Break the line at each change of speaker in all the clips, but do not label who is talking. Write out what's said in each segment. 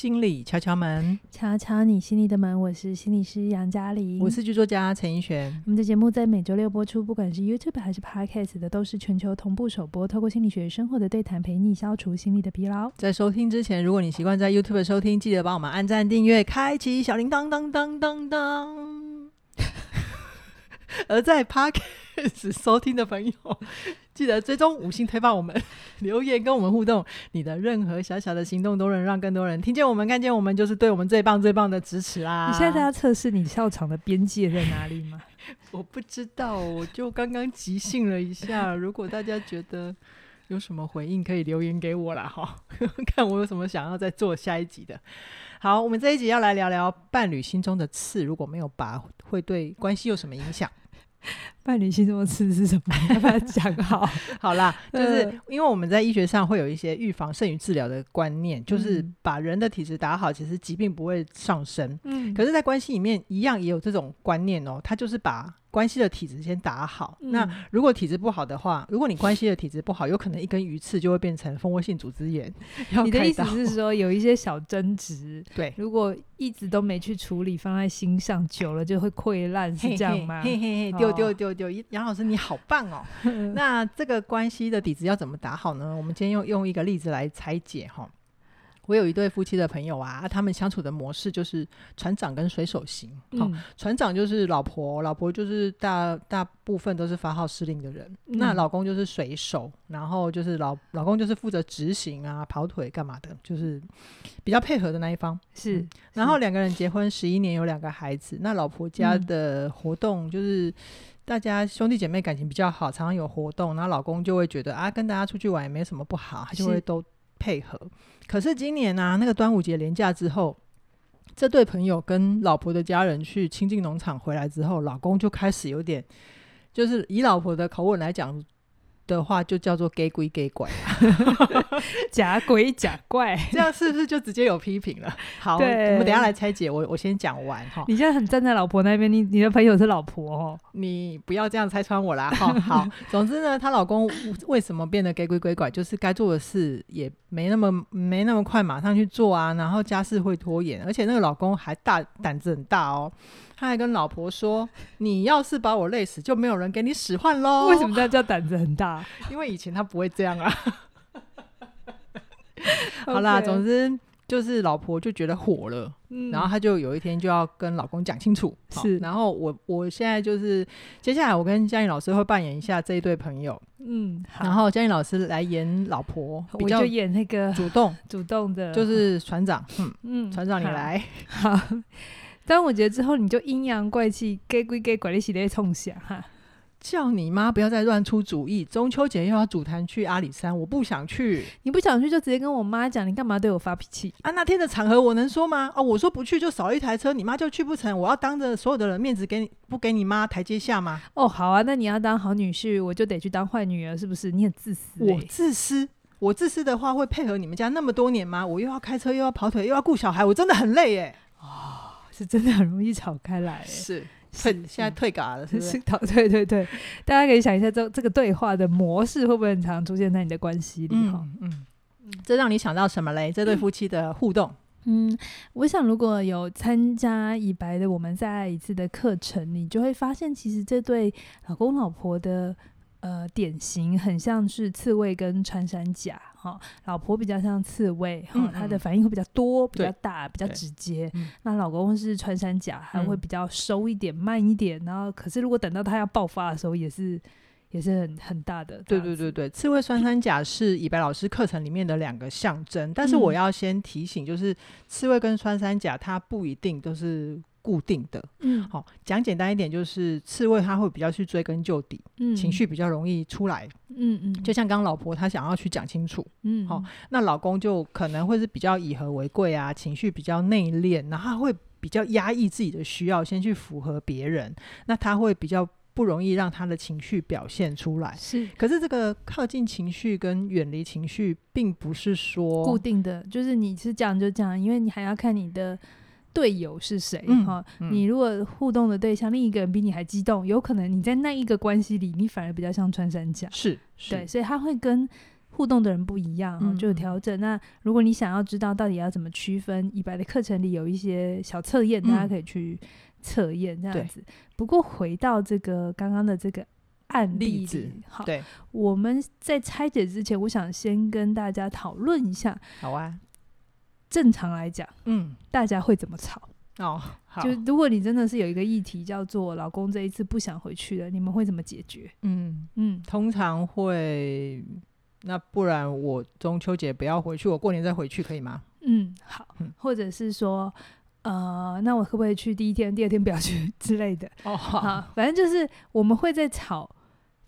心理敲敲门，
敲敲你心里的门。我是心理师杨嘉玲，
我是剧作家陈奕璇。
我们的节目在每周六播出，不管是 YouTube 还是 Podcast 的，都是全球同步首播。透过心理学生活的对谈，陪你消除心理的疲劳。
在收听之前，如果你习惯在 YouTube 收听，记得帮我们按赞、订阅、开启小铃铛，当当当当。而在 Podcast 收听的朋友，记得追踪五星推爆我们，留言跟我们互动。你的任何小小的行动，都能让更多人听见我们、看见我们，就是对我们最棒、最棒的支持啦！
你现在要测试你笑场的边界在哪里吗？
我不知道，我就刚刚即兴了一下。如果大家觉得有什么回应，可以留言给我啦。哈，看我有什么想要再做下一集的。好，我们这一集要来聊聊伴侣心中的刺，如果没有拔，会对关系有什么影响？
伴侣心中的刺是什么？要把它讲好。
好啦，就是因为我们在医学上会有一些预防胜于治疗的观念，就是把人的体质打好，其实疾病不会上升。嗯，可是，在关系里面一样也有这种观念哦，他就是把。关系的体质先打好，嗯。那如果体质不好的话，如果你关系的体质不好，有可能一根鱼刺就会变成蜂窝性组织炎。
你的意思是说，有一些小争执，
对，
如果一直都没去处理，放在心上久了就会溃烂，是这样吗？
嘿嘿嘿，丢丢丢丢！杨老师你好棒哦。那这个关系的底子要怎么打好呢？我们今天用用一个例子来拆解哈。我有一对夫妻的朋友啊，他们相处的模式就是船长跟水手型。好、嗯哦，船长就是老婆，老婆就是大大部分都是发号施令的人、嗯。那老公就是水手，然后就是老老公就是负责执行啊、跑腿干嘛的，就是比较配合的那一方。是，嗯、然后两个人结婚十一年，有两个孩子。那老婆家的活动就是大家兄弟姐妹感情比较好，常常有活动，然后老公就会觉得啊，跟大家出去玩也没什么不好，他就会都配合。可是今年啊，那个端午节连假之后，这对朋友跟老婆的家人去亲近农场回来之后，老公就开始有点，就是以老婆的口吻来讲。的话就叫做 “gay 鬼 gay 怪，
假鬼假怪，
这样是不是就直接有批评了？好，我们等一下来拆解。我我先讲完哈。
你现在很站在老婆那边，你你的朋友是老婆哦，
你不要这样拆穿我啦哈。好，总之呢，她老公为什么变得 gay 鬼鬼怪，就是该做的事也没那么没那么快马上去做啊，然后家事会拖延，而且那个老公还大胆子很大哦。他还跟老婆说：“你要是把我累死，就没有人给你使唤喽。”
为什么他叫胆子很大？
因为以前他不会这样啊。好啦.总之就是老婆就觉得火了，嗯，然后他就有一天就要跟老公讲清楚。是，然后我我现在就是接下来我跟嘉颖老师会扮演一下这一对朋友，嗯，然后嘉颖老师来演老婆，
我就演那个
主动
主动的，
就是船长，嗯嗯，船长你来，
好。好端午节之后，你就阴阳怪气，假鬼假怪，你是在冲啥哈？
叫你妈不要再乱出主意。中秋节又要组团去阿里山，我不想去。
你不想去就直接跟我妈讲，你干嘛对我发脾气
啊？那天的场合我能说吗？哦，我说不去就少一台车，你妈就去不成。我要当着所有的人面子给你，不给你妈台阶下吗？
哦，好啊，那你要当好女婿，我就得去当坏女儿，是不是？你很自私欸。
我自私？我自私的话会配合你们家那么多年吗？我又要开车，又要跑腿，又要顾小孩，我真的很累耶。
是真的很容易吵开来，
是退现在退嘎了，是不是？
对对对，大家可以想一下，这这个对话的模式会不会很常出现在你的关系里？嗯
嗯，这让你想到什么嘞？这对夫妻的互动？
嗯，我想如果有参加以白的我们再爱一次的课程，你就会发现，其实这对老公老婆的。呃，典型很像是刺猬跟穿山甲哈，老婆比较像刺猬哈，她、的反应会比较多、比较大、比较直接。那老公是穿山甲，还会比较收一点、嗯、慢一点。然后，可是如果等到他要爆发的时候，也是也是很很大的。
对对对对，刺猬穿山甲是以白老师课程里面的两个象征。但是我要先提醒，就是刺猬跟穿山甲，它不一定都是。固定的，嗯，好，讲简单一点，就是刺猬他会比较去追根究底，嗯，情绪比较容易出来，嗯嗯，就像刚刚老婆她想要去讲清楚，嗯，好，那老公就可能会是比较以和为贵啊，情绪比较内敛，然后他会比较压抑自己的需要，先去符合别人，那他会比较不容易让他的情绪表现出来，是。可是这个靠近情绪跟远离情绪，并不是说
固定的，就是你是这样就这样，因为你还要看你的。队友是谁？哈、嗯嗯，你如果互动的对象另一个人比你还激动，有可能你在那一个关系里，你反而比较像穿山甲。
是，是，
对，所以他会跟互动的人不一样，嗯、就有调整。那如果你想要知道到底要怎么区分，以白的课程里有一些小测验，大家可以去测验这样子。不过回到这个刚刚的这个案例子，好，
对，
我们在拆解之前，我想先跟大家讨论一下。
好啊，
正常来讲，
嗯，
大家会怎么吵？
哦，好，
就如果你真的是有一个议题叫做老公这一次不想回去了，你们会怎么解决？
嗯嗯，通常会，那不然我中秋节不要回去，我过年再回去可以吗？
嗯，好，嗯、或者是说，呃，那我可不可以去第一天，第二天不要去之类的？哦，好，好，反正就是我们会在吵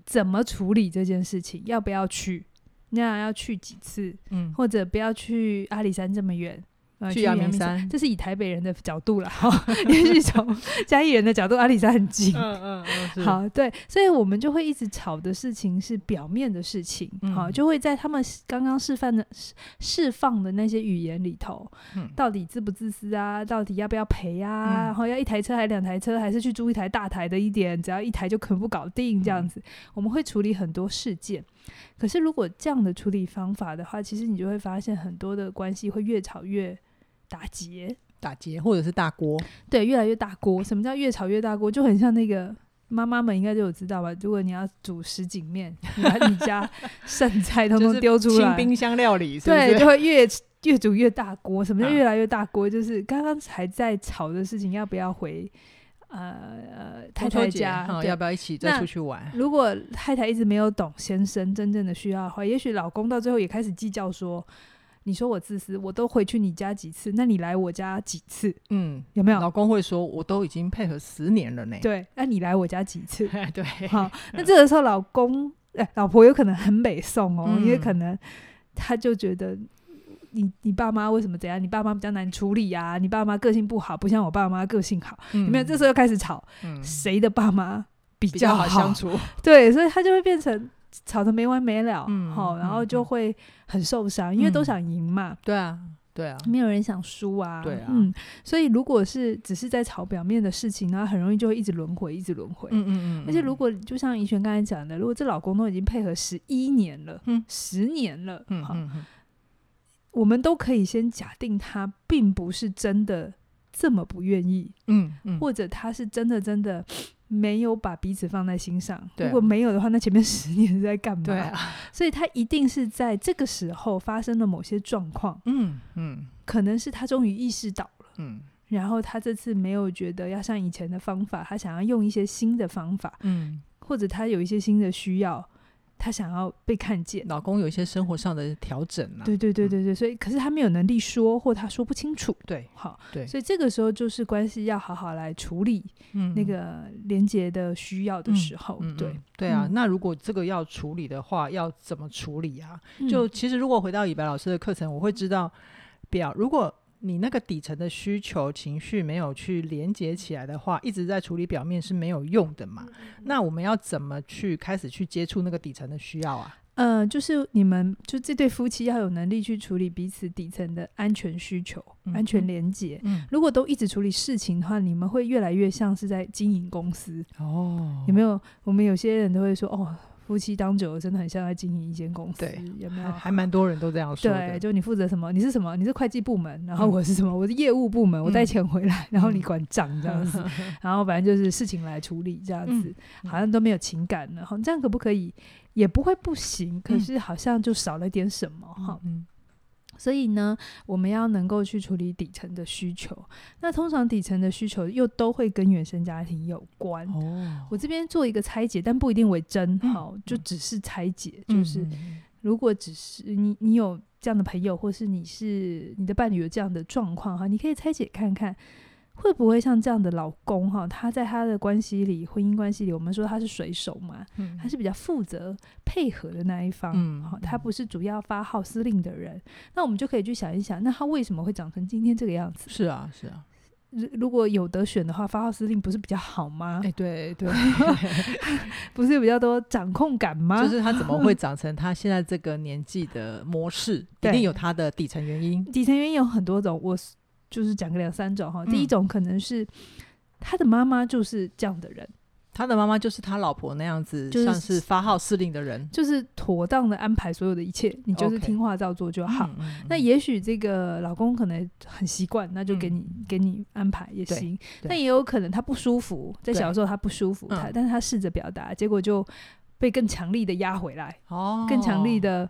怎么处理这件事情，要不要去？那要去几次？嗯，或者不要去阿里山这么远。
去阳明山，
这是以台北人的角度啦，也许从 嘉义人的角度，阿里山很近。嗯嗯嗯，好，对，所以我们就会一直吵的事情是表面的事情，嗯、好，就会在他们刚刚示范的释放的那些语言里头，嗯、到底自不自私啊？到底要不要赔啊？嗯、然后要一台车还是两台车，还是去租一台大台的一点，只要一台就可不搞定这样子？嗯、我们会处理很多事件，可是如果这样的处理方法的话，其实你就会发现很多的关系会越吵越。打结，
打结，或者是大锅，
对，越来越大锅。什么叫越炒越大锅？就很像那个妈妈们应该就有知道吧？如果你要煮什锦面，你把 你家剩菜通通丢出来，
清冰箱料理是是，
对，就会越越煮越大锅。什么叫越来越大锅？就是刚刚还在吵的事情，要不要回呃呃太太家？
嗯、要不要一起再出去玩？
如果太太一直没有懂先生真正的需要的话，也许老公到最后也开始计较说。你说我自私，我都回去你家几次？那你来我家几次？嗯，有没有？
老公会说，我都已经配合十年了呢。
对，那你来我家几次？
对，
好，那这个时候老公，哎，老婆有可能很美送哦，嗯、因为可能他就觉得你你爸妈为什么这样？你爸妈比较难处理呀、啊？你爸妈个性不好，不像我爸妈个性好，嗯、有没有？这时候又开始吵，谁、嗯、的爸妈比，比较好相处？对，所以他就会变成。吵得没完没了，好、嗯哦，然后就会很受伤，嗯、因为都想赢嘛。
对啊，对啊，
没有人想输啊。
对啊，
嗯，所以如果是只是在吵表面的事情，那很容易就会一直轮回，一直轮回。嗯嗯嗯。而且如果就像怡璇刚才讲的，如果这老公都已经配合十一年了，嗯，十年了，嗯嗯嗯，我们都可以先假定他并不是真的这么不愿意，嗯嗯，或者他是真的真的。没有把彼此放在心上。如果没有的话，那前面十年是在干嘛？对啊，所以他一定是在这个时候发生了某些状况。嗯嗯，可能是他终于意识到了。嗯，然后他这次没有觉得要像以前的方法，他想要用一些新的方法。嗯，或者他有一些新的需要。他想要被看见，
老公有一些生活上的调整啊。
对对对对对，所以可是他没有能力说，或他说不清楚。
对，
好，
对，
所以这个时候就是关系要好好来处理，那个连接的需要的时候，对
对啊。那如果这个要处理的话，要怎么处理啊？就其实如果回到以白老师的课程，我会知道表如果。你那个底层的需求情绪没有去连接起来的话，一直在处理表面是没有用的嘛？那我们要怎么去开始去接触那个底层的需要啊？
呃，就是你们就这对夫妻要有能力去处理彼此底层的安全需求、嗯、安全连接。嗯，如果都一直处理事情的话，你们会越来越像是在经营公司哦。有没有？我们有些人都会说哦。夫妻当久了，真的很像在经营一间公司，对，有没有？
还蛮多人都这样说。
对，就你负责什么？你是什么？你是会计部门，然后我是什么？我是业务部门，我带钱回来，然后你管账这样子，然后反正就是事情来处理这样子，好像都没有情感了。好，这样可不可以？也不会不行，可是好像就少了点什么哈。嗯。所以呢，我们要能够去处理底层的需求。那通常底层的需求又都会跟原生家庭有关。哦，我这边做一个拆解，但不一定为真。好，就只是拆解。嗯、就是如果只是你，你有这样的朋友，或是你是你的伴侣有这样的状况哈，你可以拆解看看。会不会像这样的老公哈？他在他的关系里，婚姻关系里，我们说他是水手嘛，嗯、他是比较负责配合的那一方，嗯、他不是主要发号施令的人。那我们就可以去想一想，那他为什么会长成今天这个样子？
是啊，是啊。
如如果有得选的话，发号施令不是比较好吗？
哎，对对，
不是有比较多掌控感吗？
就是他怎么会长成他现在这个年纪的模式？一定有他的底层原因。
底层原因有很多种，我。就是讲个两三种哈，第一种可能是他的妈妈就是这样的人，
他的妈妈就是他老婆那样子，
就是
像是发号施令的人，
就是妥当的安排所有的一切，你就是听话照做就好。那也许这个老公可能很习惯，那就给你、嗯、给你安排也行。但也有可能他不舒服，在小时候他不舒服，他但是他试着表达，结果就被更强力的压回来，哦、更强力的。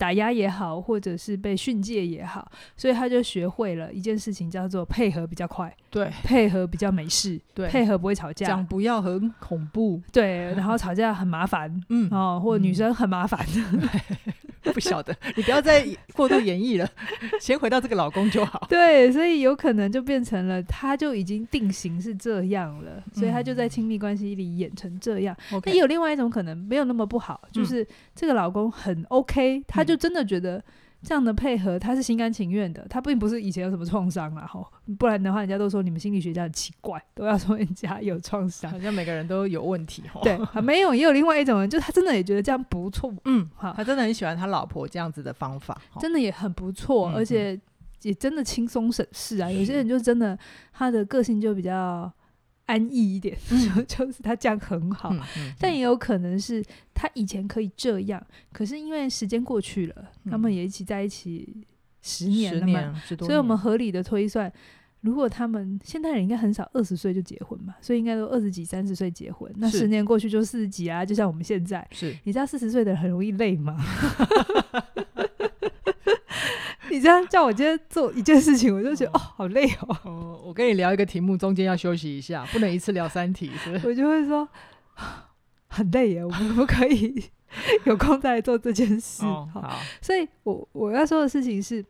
打压也好，或者是被训诫也好，所以他就学会了一件事情，叫做配合比较快，
对，
配合比较没事，
对，
配合不会吵架，
讲不要很恐怖，
对，然后吵架很麻烦，嗯，哦，或者女生很麻烦，
嗯、不晓得，你不要再过度演绎了，先回到这个老公就好。
对，所以有可能就变成了，他就已经定型是这样了，所以他就在亲密关系里演成这样。那、嗯、也有另外一种可能，没有那么不好，就是这个老公很 OK，他。就真的觉得这样的配合，他是心甘情愿的，他并不是以前有什么创伤啊，吼，不然的话，人家都说你们心理学家很奇怪，都要说人家有创伤，
好像每个人都有问题，
对，没有，也有另外一种人，就他真的也觉得这样不错，
嗯，好，他真的很喜欢他老婆这样子的方法，
真的也很不错，而且也真的轻松省事啊。有些人就真的他的个性就比较。安逸一点，嗯、就是他这样很好，但也有可能是他以前可以这样，可是因为时间过去了，嗯、他们也一起在一起十年了嘛，所以我们合理的推算，如果他们现代人应该很少二十岁就结婚嘛，所以应该都二十几、三十岁结婚，那十年过去就四十几啊，就像我们现在，
是。
你知道四十岁的人很容易累吗？你这样叫我今天做一件事情，我就觉得哦，哦，好累哦。
哦，我跟你聊一个题目，中间要休息一下，不能一次聊三题，是不是？
我就会说 很累耶，我们不可以 有空再来做这件事。
哦、好，
所以我我要说的事情是，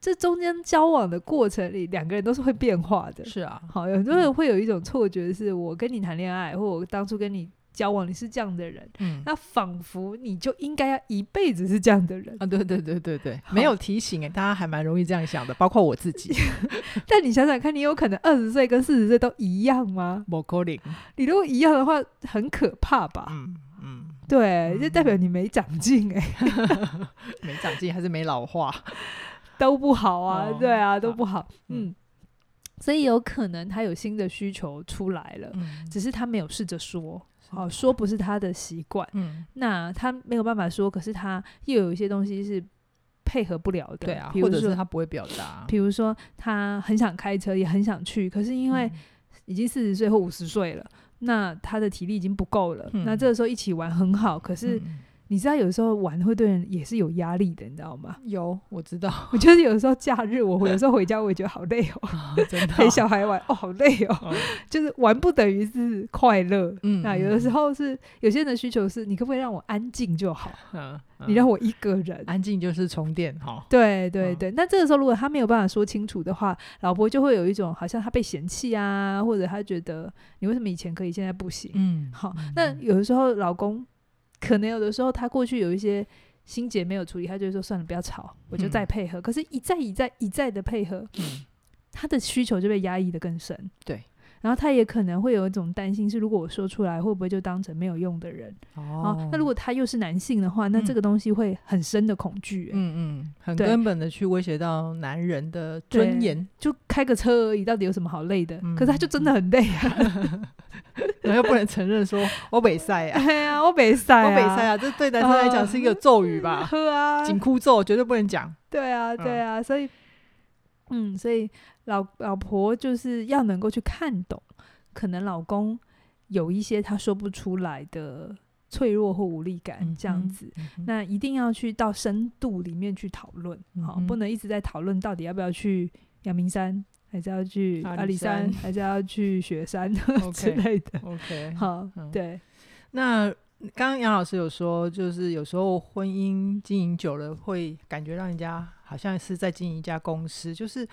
这中间交往的过程里，两个人都是会变化的。
是啊，
好，有时候会有一种错觉，是我跟你谈恋爱，或我当初跟你。交往你是这样的人，嗯，那仿佛你就应该要一辈子是这样的人
啊！对对对对对，没有提醒哎，大家还蛮容易这样想的，包括我自己。
但你想想看，你有可能二十岁跟四十岁都一样吗？
不可能。
你如果一样的话，很可怕吧？嗯嗯，对，就代表你没长进哎，
没长进还是没老化，
都不好啊！对啊，都不好。嗯，所以有可能他有新的需求出来了，只是他没有试着说。哦，说不是他的习惯，嗯，那他没有办法说，可是他又有一些东西是配合不了的，
对啊，或者是他不会表达，
比如说他很想开车，也很想去，可是因为已经四十岁或五十岁了，那他的体力已经不够了，嗯，那这个时候一起玩很好，可是。嗯你知道有时候玩会对人也是有压力的，你知道吗？
有，我知道。
我觉得有时候假日，我有时候回家，我也觉得好累哦。真的，陪小孩玩哦，好累哦。就是玩不等于是快乐。嗯，那有的时候是有些人的需求是，你可不可以让我安静就好？嗯，你让我一个人
安静就是充电哈。
对对对。那这个时候如果他没有办法说清楚的话，老婆就会有一种好像他被嫌弃啊，或者他觉得你为什么以前可以，现在不行？嗯，好。那有的时候老公。可能有的时候他过去有一些心结没有处理，他就说算了，不要吵，我就再配合。嗯、可是，一再一再一再的配合，嗯、他的需求就被压抑的更深。
对。
然后他也可能会有一种担心，是如果我说出来，会不会就当成没有用的人？哦，那如果他又是男性的话，那这个东西会很深的恐惧、欸。嗯
嗯，很根本的去威胁到男人的尊严。
就开个车而已，到底有什么好累的？嗯、可是他就真的很累啊，
然后又不能承认说我北塞啊。
对啊，我北塞啊，
我北塞啊，这对男生来讲是一个咒语吧？
呵啊，
紧箍咒绝对不能讲。
对啊，对啊，所以，嗯，所以。老老婆就是要能够去看懂，可能老公有一些他说不出来的脆弱或无力感，这样子，嗯嗯、那一定要去到深度里面去讨论，好、嗯，不能一直在讨论到底要不要去阳明山，还是要去阿里山，山还是要去雪山 之类的。OK，好，嗯、对。
那刚刚杨老师有说，就是有时候婚姻经营久了，会感觉让人家好像是在经营一家公司，就是。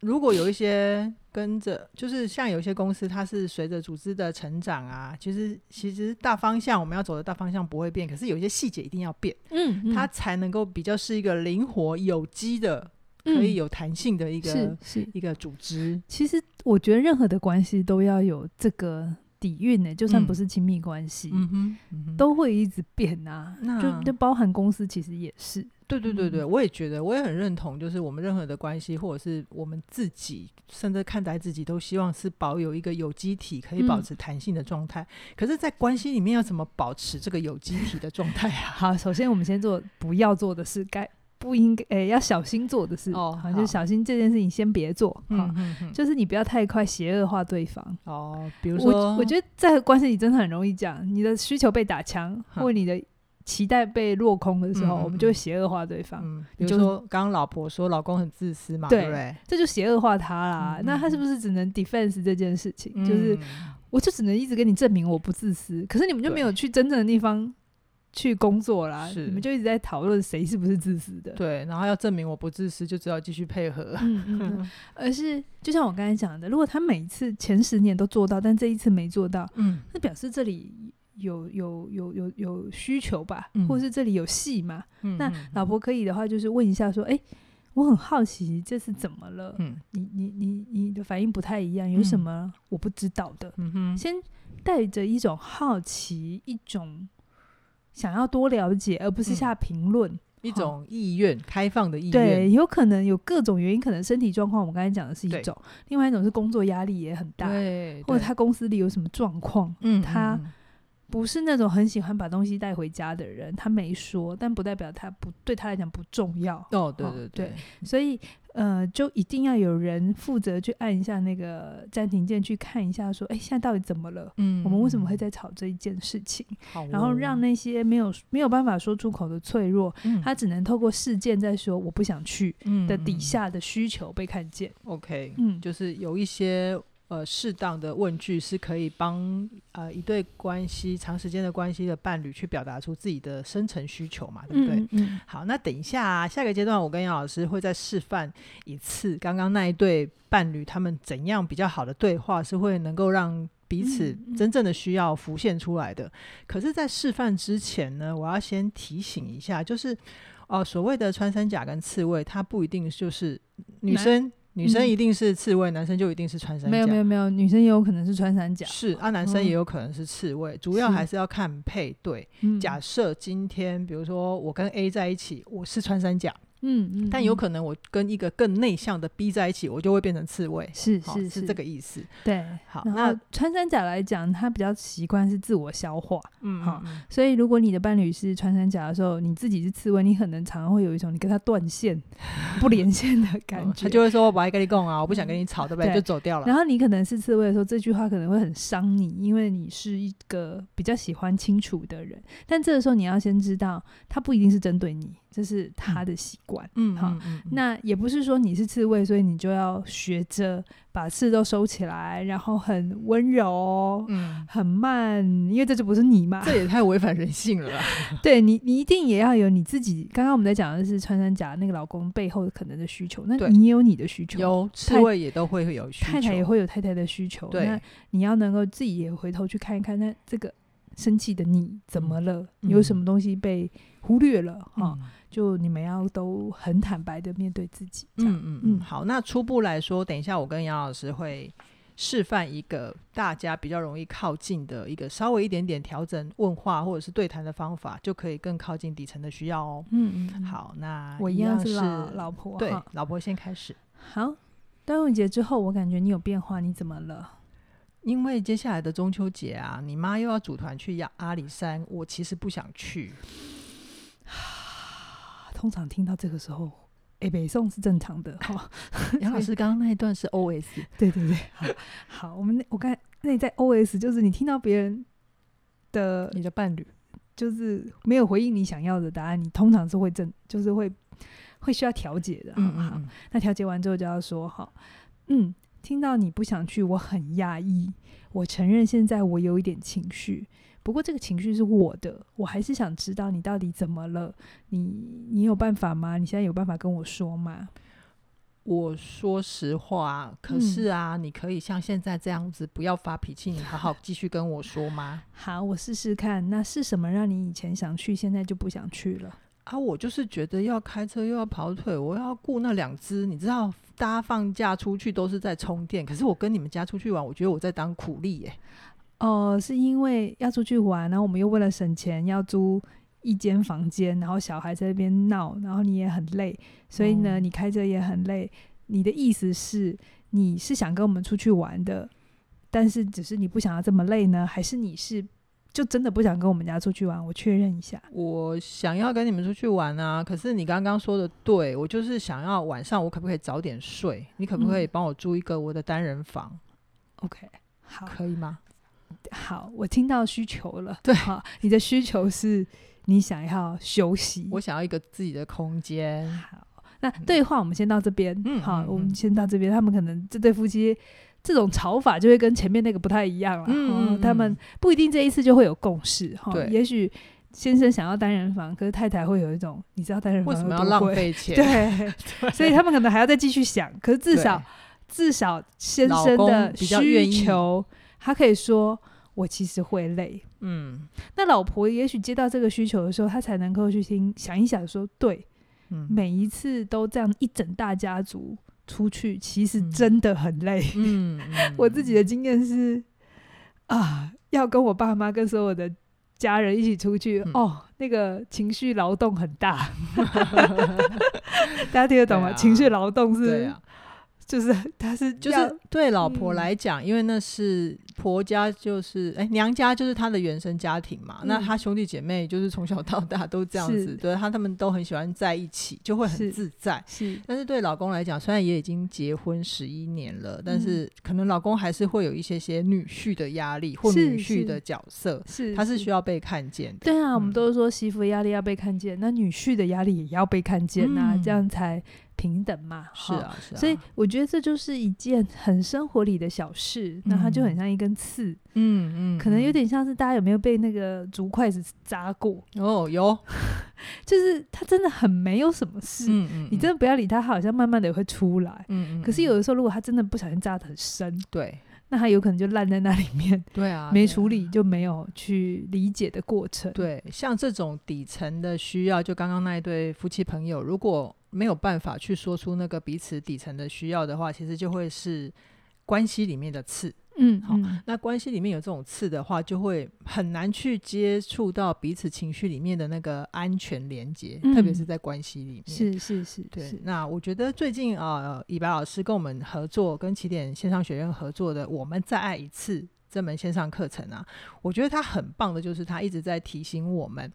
如果有一些跟着，就是像有一些公司，它是随着组织的成长啊，其实其实大方向我们要走的大方向不会变，可是有一些细节一定要变，嗯，嗯，它才能够比较是一个灵活有机的，可以有弹性的一个、嗯、是，是一个组织。
其实我觉得任何的关系都要有这个底蕴呢，就算不是亲密关系，嗯，都会一直变啊，那就就包含公司其实也是。
对对对对，我也觉得，我也很认同，就是我们任何的关系，或者是我们自己，甚至看待自己，都希望是保有一个有机体，可以保持弹性的状态。嗯、可是，在关系里面要怎么保持这个有机体的状态啊？
好，首先我们先做不要做的事，该不应该诶、欸、要小心做的事哦，好，就小心这件事情先别做，嗯嗯嗯，就是你不要太快邪恶化对方
哦。比如说，
我，我觉得在关系里真的很容易讲，你的需求被打枪，或你的。期待被落空的时候，嗯、我们就会邪恶化对方。
嗯、比如说，刚刚老婆说老公很自私嘛，对，对不对？
这就邪恶化他啦。嗯、那他是不是只能 defense 这件事情？嗯、就是我就只能一直跟你证明我不自私，可是你们就没有去真正的地方去工作啦。你们就一直在讨论谁是不是自私的。
对，然后要证明我不自私，就只好继续配合。
嗯嗯嗯。而是就像我刚才讲的，如果他每次前十年都做到，但这一次没做到，嗯，那表示这里。有有有有有需求吧，嗯、或是这里有戏嘛？嗯、那老婆可以的话，就是问一下说：“哎、欸，我很好奇这是怎么了？嗯、你你你你的反应不太一样，有什么我不知道的？”嗯、哼先带着一种好奇，一种想要多了解，而不是下评论，嗯、
一种意愿，哦、开放的意愿。
对，有可能有各种原因，可能身体状况，我们刚才讲的是一种；另外一种是工作压力也很大，对或者他公司里有什么状况，嗯，他。不是那种很喜欢把东西带回家的人，他没说，但不代表他不对他来讲不重要。
哦，对对对，
对，所以呃，就一定要有人负责去按一下那个暂停键，去看一下，说，哎，现在到底怎么了？嗯，我们为什么会在吵这一件事情？哦，然后让那些没有没有办法说出口的脆弱，嗯，他只能透过事件在说我不想去的底下的需求被看见。
OK，嗯，就是有一些。呃，适当的问句是可以帮呃一对关系长时间的关系的伴侣去表达出自己的深层需求嘛，对不对？嗯嗯、好，那等一下、啊、下个阶段，我跟杨老师会再示范一次刚刚那一对伴侣他们怎样比较好的对话是会能够让彼此真正的需要浮现出来的。可是，在示范之前呢，我要先提醒一下，就是哦、呃，所谓的穿山甲跟刺猬，它不一定就是女生。女生一定是刺猬，嗯、男生就一定是穿山甲。
没有没有没有，女生也有可能是穿山甲。
是啊，男生也有可能是刺猬，嗯、主要还是要看配对。假设今天，比如说我跟 A 在一起，我是穿山甲。嗯，嗯，但有可能我跟一个更内向的 B 在一起，我就会变成刺猬，
是是是，
是这个意思。
对，好，那穿山甲来讲，他比较习惯是自我消化，嗯，好，所以如果你的伴侣是穿山甲的时候，你自己是刺猬，你可能常常会有一种你跟他断线、不连线的感觉，
他就会说：“我不爱跟你共啊，我不想跟你吵，对不对？”就走掉了。
然后你可能是刺猬的时候，这句话可能会很伤你，因为你是一个比较喜欢清楚的人，但这个时候你要先知道，他不一定是针对你。这是他的习惯，嗯，好，那也不是说你是刺猬，所以你就要学着把刺都收起来，然后很温柔，嗯，很慢，因为这就不是你嘛，
这也太违反人性了吧？
对你，你一定也要有你自己。刚刚我们在讲的是穿山甲那个老公背后可能的需求，那你也有你的需求，
有刺猬也都会有需求，
太太也会有太太的需求，对，那你要能够自己也回头去看一看，那这个生气的你怎么了？有什么东西被忽略了？哈。就你们要都很坦白的面对自己。嗯嗯嗯。
好，那初步来说，等一下我跟杨老师会示范一个大家比较容易靠近的一个稍微一点点调整问话或者是对谈的方法，就可以更靠近底层的需要哦。嗯嗯。好，那
我一样是老，老婆，
对，老婆先开始。
好，端午节之后，我感觉你有变化，你怎么了？
因为接下来的中秋节啊，你妈又要组团去亚阿里山，我其实不想去。
通常听到这个时候，哎，北宋是正常的 哈。
杨老师刚刚那一段是 O S，
对对对，好，好，我们那我刚才内在 O S 就是你听到别人的
你的伴侣
就是没有回应你想要的答案，你通常是会正就是会会需要调节的，嗯，嗯，嗯，那调节完之后就要说好，嗯，听到你不想去，我很压抑，我承认现在我有一点情绪。不过这个情绪是我的，我还是想知道你到底怎么了？你你有办法吗？你现在有办法跟我说吗？
我说实话，可是啊，嗯、你可以像现在这样子，不要发脾气，你好好继续跟我说吗？
好，我试试看。那是什么让你以前想去，现在就不想去了？
啊，我就是觉得要开车又要跑腿，我要顾那两只。你知道，大家放假出去都是在充电，可是我跟你们家出去玩，我觉得我在当苦力耶。
哦，是因为要出去玩，然后我们又为了省钱要租一间房间，然后小孩在那边闹，然后你也很累，所以呢，你开车也很累。你的意思是，你是想跟我们出去玩的，但是只是你不想要这么累呢？还是你是就真的不想跟我们家出去玩？我确认一下，
我想要跟你们出去玩啊。可是你刚刚说的对，我就是想要晚上我可不可以早点睡？你可不可以帮我租一个我的单人房？嗯
，OK，好，
可以吗？
好，我听到需求了。
对，
好，你的需求是你想要休息，
我想要一个自己的空间。
好，那对话我们先到这边。
嗯，
好，
嗯，
我们先到这边。他们可能这对夫妻这种吵法就会跟前面那个不太一样了。
嗯，
嗯，他们不一定这一次就会有共识。哈，
对，
也许先生想要单人房，可是太太会有一种，你知道单人房
为什么要浪费钱？
对，对，所以他们可能还要再继续想。可是至少至少先生的需求，他可以说。我其实会累，
嗯，
那老婆也许接到这个需求的时候，他才能够去听想一想说，对，
嗯，
每一次都这样一整大家族出去，其实真的很累，
嗯，嗯
我自己的经验是啊，要跟我爸妈跟所有的家人一起出去，嗯、哦，那个情绪劳动很大，大家听得懂吗？啊、情绪劳动是。就是他是
就是对老婆来讲，嗯，因为那是婆家，就是哎、欸、娘家就是他的原生家庭嘛，嗯。那他兄弟姐妹就是从小到大都这样子，对他他们都很喜欢在一起，就会很自在。
是，是
但是对老公来讲，虽然也已经结婚十一年了，嗯，但是可能老公还是会有一些些女婿的压力或女婿的角色，是，是他是需要被看见的。
对啊，我们都是说媳妇压力要被看见，那女婿的压力也要被看见呐，这样才。平等嘛，
是啊，是啊，
所以我觉得这就是一件很生活里的小事，嗯、那它就很像一根刺，
嗯嗯，
可能有点像是大家有没有被那个竹筷子扎过？
哦，有，
就是它真的很没有什么事，
嗯嗯，
你真的不要理它，它好像慢慢的也会出来，
嗯嗯，
可是有的时候如果它真的不小心扎得很深，
对，
那它有可能就烂在那里面，
对啊，
没处理就没有去理解的过程，
对，像这种底层的需要，就刚刚那一对夫妻朋友，如果没有办法去说出那个彼此底层的需要的话，其实就会是关系里面的刺。
嗯，
好，那关系里面有这种刺的话，就会很难去接触到彼此情绪里面的那个安全连接，嗯、特别是在关系里面。
是是是，对。
那我觉得最近啊、呃，以白老师跟我们合作，跟起点线上学院合作的《我们再爱一次》这门线上课程啊，我觉得他很棒的，就是他一直在提醒我们，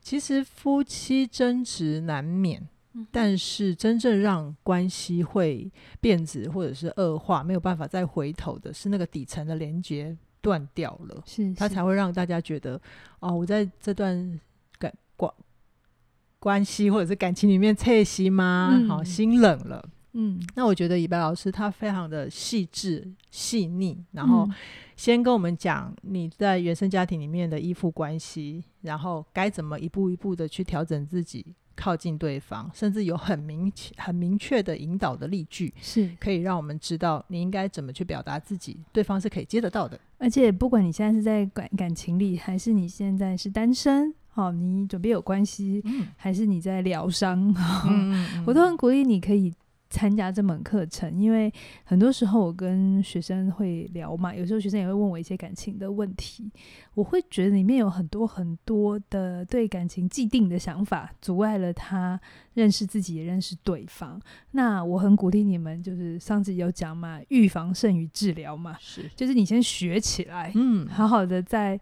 其实夫妻争执难免。但是真正让关系会变质或者是恶化，没有办法再回头的，是那个底层的连接断掉了，
是，是，
它才会让大家觉得，哦，我在这段感关关系或者是感情里面侧息吗？
嗯？
好，心冷了。
嗯，
那我觉得以白老师他非常的细致细腻，然后先跟我们讲你在原生家庭里面的依附关系，然后该怎么一步一步的去调整自己。靠近对方，甚至有很明确、很明确的引导的例句，
是可以
让我们知道你应该怎么去表达自己，对方是可以接得到的。
而且，不管你现在是在感感情里，还是你现在是单身，好，你准备有关系，
嗯，还
是你在疗伤，
嗯嗯嗯，
我都很鼓励你可以。参加这门课程，因为很多时候我跟学生会聊嘛，有时候学生也会问我一些感情的问题，我会觉得里面有很多很多的对感情既定的想法，阻碍了他认识自己，也认识对方。那我很鼓励你们，就是上次有讲嘛，预防胜于治疗嘛，
是，
就是你先学起来，
嗯，
好好的在。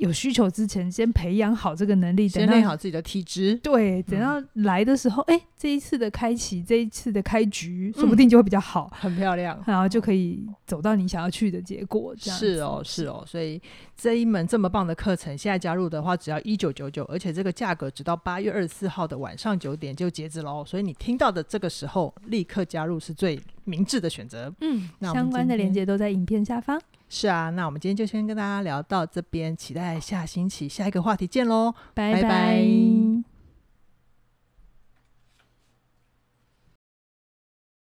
有需求之前，先培养好这个能力，
先练好自己的体质。
对，等到来的时候，哎、嗯欸，这一次的开启，这一次的开局，说不定就会比较好，
很漂亮，
然后就可以走到你想要去的结果。这样
是哦，是哦，所以这一门这么棒的课程，现在加入的话，只要一九九九，而且这个价格直到八月二十四号的晚上九点就截止喽。所以你听到的这个时候，立刻加入是最明智的选择。
嗯，那相关的链接都在影片下方。
是啊，那我们今天就先跟大家聊到这边，期待下星期下一个话题见喽，拜拜。